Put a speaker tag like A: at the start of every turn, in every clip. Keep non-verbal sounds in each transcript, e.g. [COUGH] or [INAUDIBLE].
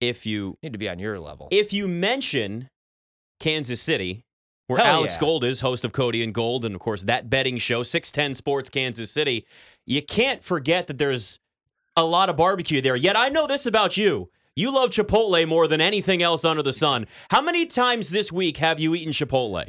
A: if you
B: need to be on your level.
A: If you mention Kansas City, where
B: Hell
A: Alex
B: yeah.
A: Gold is host of Cody and Gold, and of course that betting show, 610 Sports Kansas City, you can't forget that there's a lot of barbecue there. Yet I know this about you. You love Chipotle more than anything else under the sun. How many times this week have you eaten Chipotle?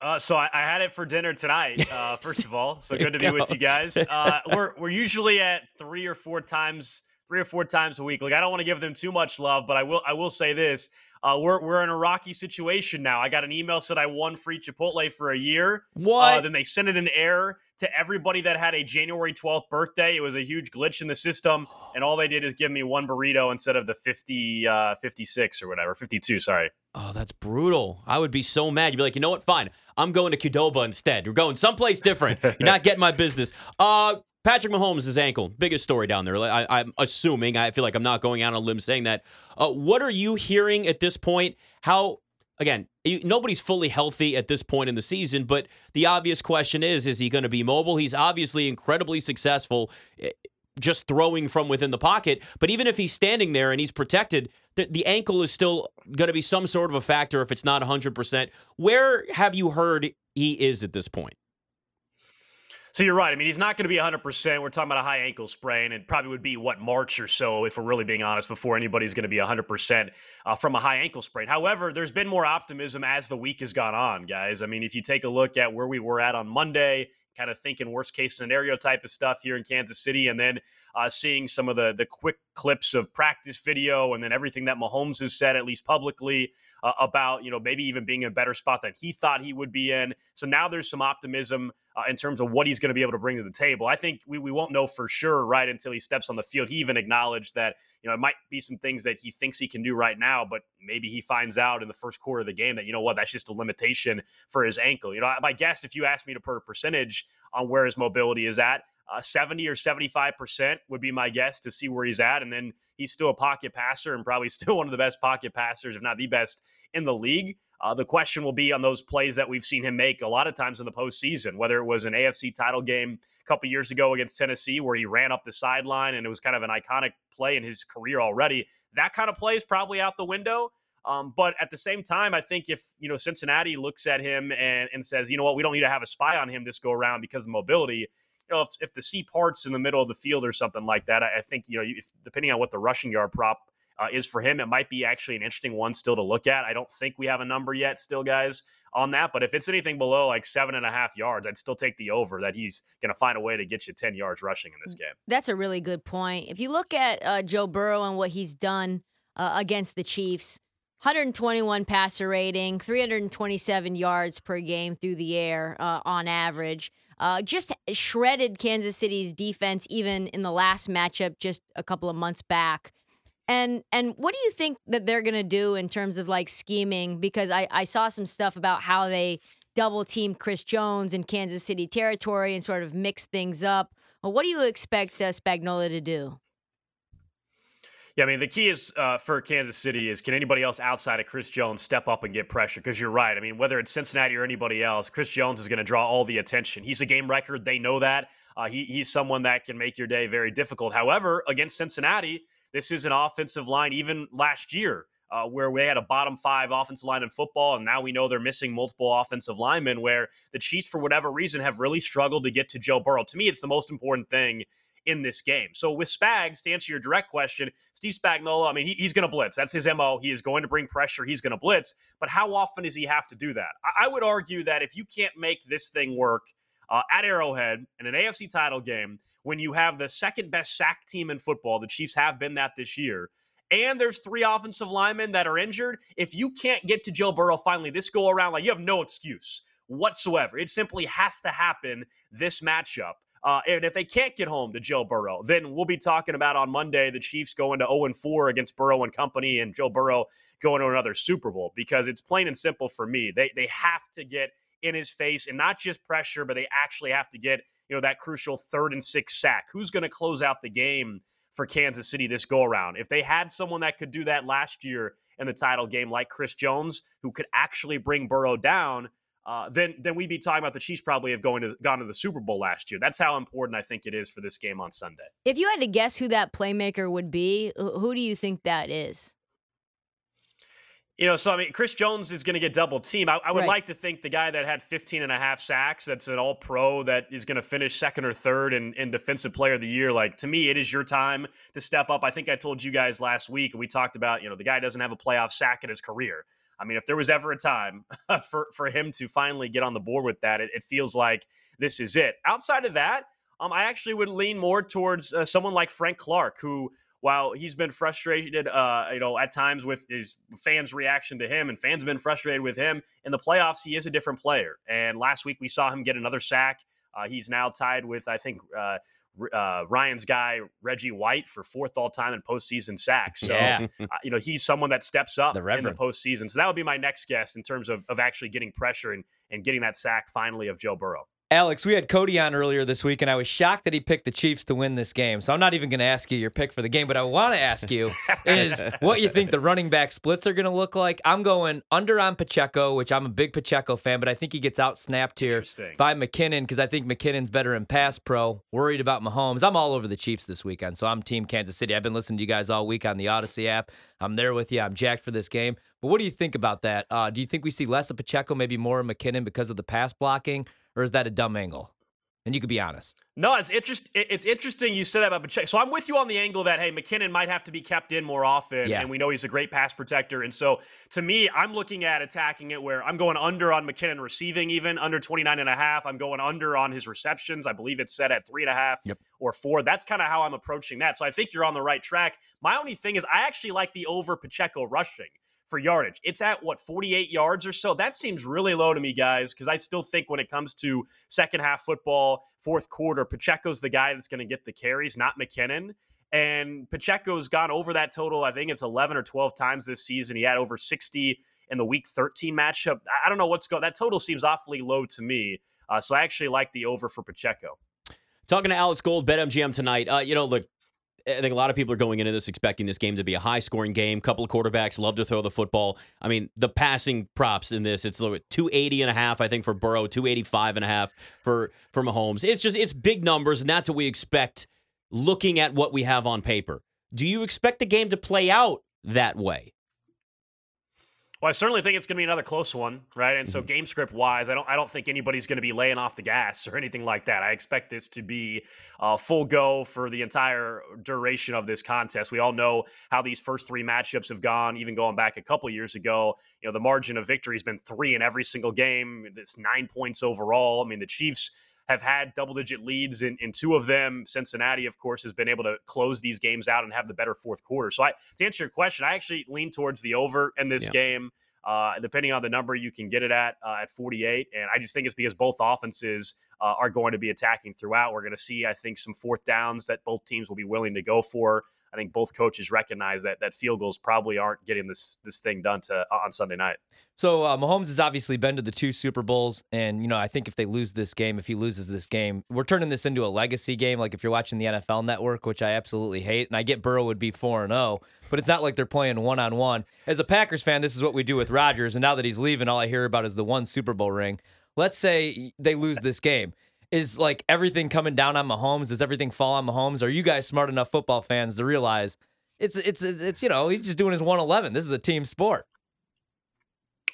C: Uh, so I, I had it for dinner tonight. [LAUGHS] Uh, first of all, so good to
A: you
C: be with you guys. Uh, we're we're usually at three or four times, three or four times a week. Like I don't want to give them too much love, but I will I will say this: uh, we're we're in a rocky situation now. I got an email said I won free Chipotle for a year.
A: What?
C: Uh, then they sent it in error to everybody that had a January 12th birthday. It was a huge glitch in the system, [SIGHS] and all they did is give me one burrito instead of the 50, uh, 56 or whatever, 52. Sorry.
A: Oh, that's brutal. I would be so mad. You'd be like, you know what? Fine. I'm going to Qdoba instead. You're going someplace different. You're not [LAUGHS] getting my business. Uh, Patrick Mahomes' ankle, biggest story down there. I, I'm assuming. I feel like I'm not going out on a limb saying that. Uh, what are you hearing at this point? How again? Nobody's fully healthy at this point in the season, but the obvious question is: Is he going to be mobile? He's obviously incredibly successful. eh, Just throwing from within the pocket, but even if he's standing there and he's protected, the, the ankle is still going to be some sort of a factor if it's not 100%. Where have you heard he is at this point?
C: So you're right. I mean, he's not going to be 100%. We're talking about a high ankle sprain. It probably would be, what, March or so, if we're really being honest, before anybody's going to be 100% uh, from a high ankle sprain. However, there's been more optimism as the week has gone on, guys. I mean, if you take a look at where we were at on Monday, kind of thinking worst case scenario type of stuff here in Kansas City, and then uh, seeing some of the the quick clips of practice video, and then everything that Mahomes has said, at least publicly, uh, about you know maybe even being in a better spot than he thought he would be in. So now there's some optimism uh, in terms of what he's going to be able to bring to the table. I think we, we won't know for sure right until he steps on the field. He even acknowledged that you know it might be some things that he thinks he can do right now, but maybe he finds out in the first quarter of the game that you know what that's just a limitation for his ankle. You know, my guess if you ask me to put a percentage on where his mobility is at. Uh, 70 or 75% would be my guess to see where he's at. And then he's still a pocket passer and probably [LAUGHS] still one of the best pocket passers, if not the best in the league. Uh, the question will be on those plays that we've seen him make a lot of times in the postseason, whether it was an AFC title game a couple years ago against Tennessee where he ran up the sideline and it was kind of an iconic play in his career already. That kind of play is probably out the window. Um, but at the same time, I think if you know Cincinnati looks at him and, and says, you know what, we don't need to have a spy on him this go around because of mobility. You know, if, if the C parts in the middle of the field or something like that, I, I think you know, if, depending on what the rushing yard prop uh, is for him, it might be actually an interesting one still to look at. I don't think we have a number yet, still, guys, on that. But if it's anything below like seven and a half yards, I'd still take the over that he's going to find a way to get you ten yards rushing in this game.
D: That's a really good point. If you look at uh, Joe Burrow and what he's done uh, against the Chiefs, 121 passer rating, 327 yards per game through the air uh, on average. Uh, just shredded Kansas City's defense even in the last matchup just a couple of months back. And and what do you think that they're gonna do in terms of like scheming? Because I, I saw some stuff about how they double team Chris Jones in Kansas City territory and sort of mix things up. Well, what do you expect uh, Spagnuolo to do?
C: Yeah, I mean, the key is uh, for Kansas City is can anybody else outside of Chris Jones step up and get pressure? Because you're right. I mean, whether it's Cincinnati or anybody else, Chris Jones is going to draw all the attention. He's a game record. They know that. Uh, he, he's someone that can make your day very difficult. However, against Cincinnati, this is an offensive line, even last year, uh, where we had a bottom five offensive line in football, and now we know they're missing multiple offensive linemen, where the Chiefs, for whatever reason, have really struggled to get to Joe Burrow. To me, it's the most important thing in this game. So with Spags, to answer your direct question, Steve Spagnuolo, I mean, he, he's going to blitz. That's his MO. He is going to bring pressure. He's going to blitz. But how often does he have to do that? I, I would argue that if you can't make this thing work uh, at Arrowhead in an AFC title game, when you have the second best sack team in football, the Chiefs have been that this year, and there's three offensive linemen that are injured, if you can't get to Joe Burrow finally this go around, like you have no excuse whatsoever. It simply has to happen this matchup. Uh, and if they can't get home to Joe Burrow, then we'll be talking about on Monday the Chiefs going to 0 4 against Burrow and company and Joe Burrow going to another Super Bowl because it's plain and simple for me. They, they have to get in his face and not just pressure, but they actually have to get you know that crucial third and six sack. Who's going to close out the game for Kansas City this go around? If they had someone that could do that last year in the title game, like Chris Jones, who could actually bring Burrow down, uh, then then we'd be talking about the Chiefs probably have going to gone to the Super Bowl last year. That's how important I think it is for this game on Sunday.
D: If you had to guess who that playmaker would be, who do you think that is?
C: You know, so I mean, Chris Jones is going to get double team. I, I would right. like to think the guy that had 15 and a half sacks, that's an all pro, that is going to finish second or third in, in defensive player of the year. Like, to me, it is your time to step up. I think I told you guys last week, we talked about, you know, the guy doesn't have a playoff sack in his career. I mean, if there was ever a time [LAUGHS] for, for him to finally get on the board with that, it, it feels like this is it. Outside of that, um, I actually would lean more towards uh, someone like Frank Clark, who while he's been frustrated, uh, you know, at times with his fans' reaction to him, and fans have been frustrated with him in the playoffs, he is a different player. And last week we saw him get another sack. Uh, he's now tied with, I think, uh, uh, Ryan's guy Reggie White for fourth all time in postseason sacks. So, yeah. [LAUGHS] uh, you know, he's someone that steps up the in the postseason. So that would be my next guess in terms of, of actually getting pressure and, and getting that sack finally of Joe Burrow.
B: Alex, we had Cody on earlier this week, and I was shocked that he picked the Chiefs to win this game. So I'm not even going to ask you your pick for the game, but I want to ask you [LAUGHS] is what you think the running back splits are going to look like. I'm going under on Pacheco, which I'm a big Pacheco fan, but I think he gets out snapped here by McKinnon because I think McKinnon's better in pass pro. Worried about Mahomes. I'm all over the Chiefs this weekend, so I'm Team Kansas City. I've been listening to you guys all week on the Odyssey app. I'm there with you. I'm jacked for this game. But what do you think about that? Uh, do you think we see less of Pacheco, maybe more of McKinnon because of the pass blocking, or is that a dumb angle? And you could be honest.
C: No, it's interest. It's interesting you said that about Pacheco. So I'm with you on the angle that hey, McKinnon might have to be kept in more often, yeah. and we know he's a great pass protector. And so to me, I'm looking at attacking it where I'm going under on McKinnon receiving, even under 29 and a half. I'm going under on his receptions. I believe it's set at three and a half yep. or four. That's kind of how I'm approaching that. So I think you're on the right track. My only thing is I actually like the over Pacheco rushing for yardage. It's at what 48 yards or so. That seems really low to me, guys, because I still think when it comes to second half football, fourth quarter, Pacheco's the guy that's going to get the carries, not McKinnon. And Pacheco's gone over that total. I think it's 11 or 12 times this season. He had over 60 in the Week 13 matchup. I don't know what's going. That total seems awfully low to me. Uh, so I actually like the over for Pacheco.
A: Talking to Alex Gold, BetMGM tonight. Uh, you know, look, I think a lot of people are going into this expecting this game to be a high scoring game. Couple of quarterbacks love to throw the football. I mean, the passing props in this, it's 280 and a half, I think, for Burrow, 285 and a half for, for Mahomes. It's just, it's big numbers, and that's what we expect looking at what we have on paper. Do you expect the game to play out that way?
C: Well, I certainly think it's going to be another close one, right? And so, mm-hmm. game script wise, I don't, I don't think anybody's going to be laying off the gas or anything like that. I expect this to be uh, full go for the entire duration of this contest. We all know how these first three matchups have gone, even going back a couple years ago. You know, the margin of victory has been three in every single game. It's nine points overall. I mean, the Chiefs have had double digit leads in, in two of them. Cincinnati, of course, has been able to close these games out and have the better fourth quarter. So, I, to answer your question, I actually lean towards the over in this yeah. game. Uh, depending on the number you can get it at uh, at 48. And I just think it's because both offenses uh, are going to be attacking throughout. We're going to see, I think, some fourth downs that both teams will be willing to go for. I think both coaches recognize that that field goals probably aren't getting this this thing done to on Sunday night.
B: So uh, Mahomes has obviously been to the two Super Bowls, and you know I think if they lose this game, if he loses this game, we're turning this into a legacy game. Like if you're watching the NFL Network, which I absolutely hate, and I get Burrow would be four and zero, oh, but it's not like they're playing one on one. As a Packers fan, this is what we do with Rodgers, and now that he's leaving, all I hear about is the one Super Bowl ring. Let's say they lose this game is like everything coming down on Mahomes? Does everything fall on Mahomes? Are you guys smart enough football fans to realize it's it's it's you know he's just doing his 111. This is a team sport.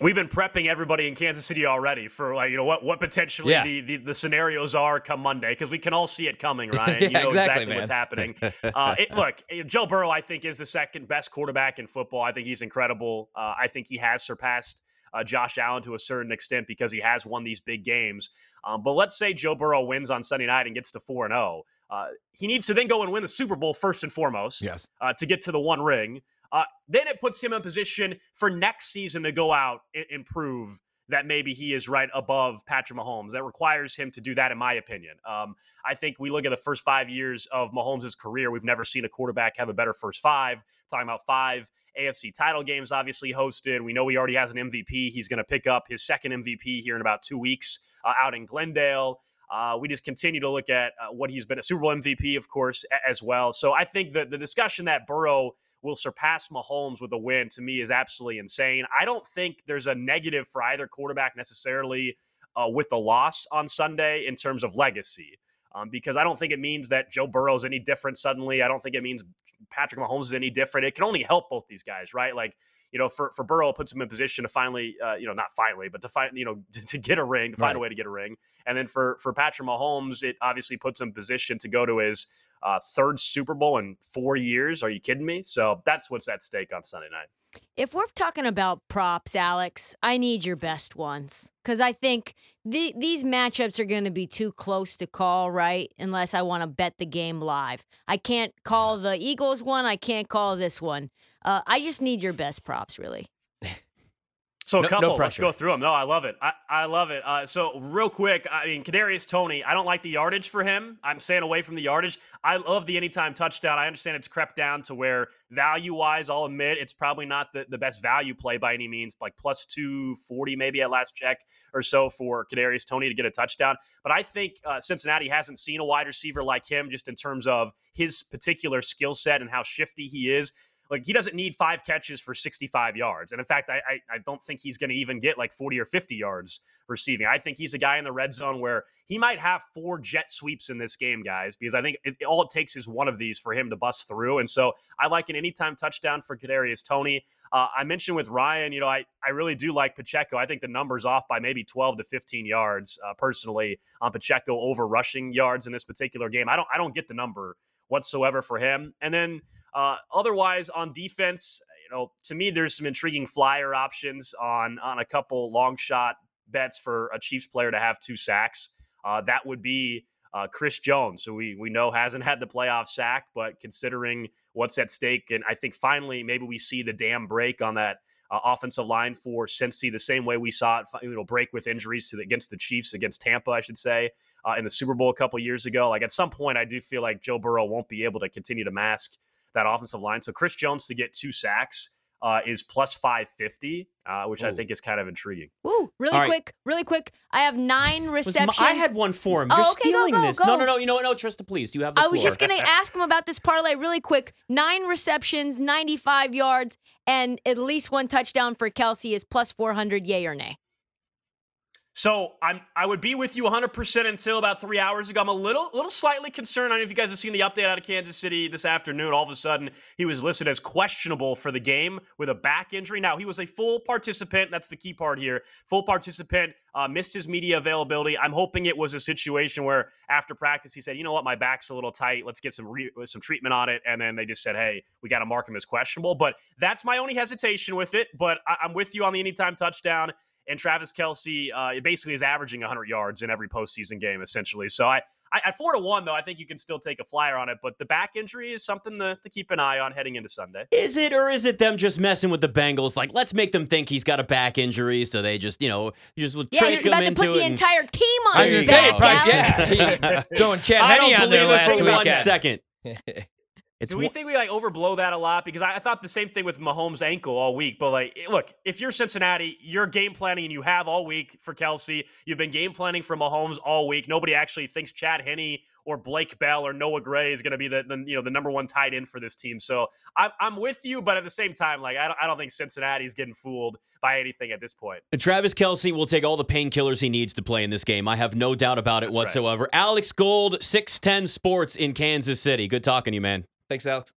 C: We've been prepping everybody in Kansas City already for like you know what what potentially yeah. the, the, the scenarios are come Monday because we can all see it coming, [LAUGHS] Ryan.
B: yeah,
C: you know
B: exactly,
C: exactly what's happening. [LAUGHS] uh, it, look, Joe Burrow, I think, is the second best quarterback in football. I think he's incredible. Uh, I think he has surpassed uh, Josh Allen to a certain extent because he has won these big games. Um, but let's say Joe Burrow wins on Sunday night and gets to 4 and 0. Uh, he needs to then go and win the Super Bowl first and foremost
B: yes.
C: Uh, to get to the one ring. Uh, then it puts him in position for next season to go out and, and prove that maybe he is right above Patrick Mahomes. That requires him to do that, in my opinion. Um, I think we look at the first five years of Mahomes' career. We've never seen a quarterback have a better first five. Talking about five AFC title games, obviously hosted. We know he already has an MVP. He's going to pick up his second MVP here in about two weeks uh, out in Glendale. Uh, we just continue to look at uh, what he's been a Super Bowl MVP, of course, a- as well. So I think that the discussion that Burrow will surpass Mahomes with a win to me is absolutely insane. I don't think there's a negative for either quarterback necessarily uh, with the loss on Sunday in terms of legacy. Um, because I don't think it means that Joe Burrow is any different suddenly. I don't think it means Patrick Mahomes is any different. It can only help both these guys, right? Like, you know, for, for Burrow, it puts him in position to finally, uh, you know, not finally, but to find, you know, to, [LAUGHS] to get a ring, to find right. a way to get a ring. And then for for Patrick Mahomes, it obviously puts him in position to go to his uh, third Super Bowl in four years. Are you kidding me? So that's what's at stake on Sunday night.
D: If we're talking about props, Alex, I need your best ones because I think the, these matchups are going to be too close to call, right? Unless I want to bet the game live. I can't call the Eagles one. I can't call this one. Uh, I just need your best props, really.
C: So a no, couple. No let's go through them. No, I love it. I, I love it. Uh, so real quick, I mean, Kadarius Toney. I don't like the yardage for him. I'm staying away from the yardage. I love the anytime touchdown. I understand it's crept down to where value wise, I'll admit it's probably not the, the best value play by any means. Like plus two forty maybe at last check or so for Kadarius Toney to get a touchdown. But I think uh, Cincinnati hasn't seen a wide receiver like him just in terms of his particular skill set and how shifty he is like he doesn't need five catches for 65 yards. And in fact, I I, I don't think he's going to even get like 40 or 50 yards receiving. I think he's a guy in the red zone where he might have four jet sweeps in this game, guys, because I think it, all it takes is one of these for him to bust through. And so I like an anytime touchdown for Kadarius Toney. Uh, I mentioned with Ryan, you know, I, I really do like Pacheco. I think the number's off by maybe 12 to 15 yards uh, personally on Pacheco over rushing yards in this particular game. I don't I don't get the number whatsoever for him. And then uh, otherwise, on defense, you know, to me, there's some intriguing flyer options on on a couple long shot bets for a Chiefs player to have two sacks. Uh, that would be uh, Chris Jones, who we we know hasn't [LAUGHS] had the playoff sack, but considering what's at stake, and I think finally maybe we see the dam break on that uh, offensive line for Cincy the same way we saw it, you know, break with injuries to the, against the Chiefs, against Tampa, I should say, uh, in the Super Bowl a couple years ago. Like at some point, I do feel like Joe Burrow won't be able to continue to mask that offensive line. So Chris Jones to get two sacks uh, is plus 550, uh, which Ooh. I think is kind of intriguing.
D: Ooh, really quick, really quick. I have nine receptions.
A: I had one for him. You're oh, okay, stealing go, go, this. Go. No, no, no. You know what? No, Trista, please. Do you have the
D: I
A: floor.
D: was just going [LAUGHS] to ask him about this parlay really quick. Nine receptions, 95 yards, and at least one touchdown for Kelce is plus 400, yay or nay?
C: So I'm I would be with you 100% until about three hours ago. I'm a little little slightly concerned. I don't know if you guys have seen the update out of Kansas City this afternoon. All of a sudden, he was listed as questionable for the game with a back injury. Now he was a full participant. That's the key part here. Full participant. Uh, missed his media availability. I'm hoping it was a situation where after practice he said, "You know what, my back's a little tight. Let's get some re- some treatment on it." And then they just said, "Hey, we got to mark him as questionable." But that's my only hesitation with it. But I- I'm with you on the anytime touchdown and Travis Kelce uh, basically is averaging 100 yards in every postseason game, essentially. So I, I, at four to one, though, I think you can still take a flyer on it. But the back injury is something to, to keep an eye on heading into Sunday.
A: Is it, or is it them just messing with the Bengals? Like, let's make them think he's got a back injury, so they just, you know, you just will
D: yeah,
A: trick
D: he's about
A: him
D: to put the
A: and...
D: entire team on his back.
B: yeah, [LAUGHS] throwing Chad Henne on there last
A: for
B: weekend.
A: one second. [LAUGHS]
C: It's Do we think we like overblow that a lot? Because I, I, thought the same thing with Mahomes' ankle all week. But like, look, if you're Cincinnati, you're game planning and you have all week for Kelce. You've been game planning for Mahomes all week. Nobody actually thinks Chad Henne or Blake Bell or Noah Gray is going to be the, the, you know the number one tight end for this team. So I'm, I'm with you, but at the same time, like I don't, I don't think Cincinnati's getting fooled by anything at this point.
A: Travis Kelce will take all the painkillers he needs to play in this game. I have no doubt about it That's whatsoever. Right. Alex Gold, six ten Sports in Kansas City. Good talking to you, man.
B: Thanks, Alex.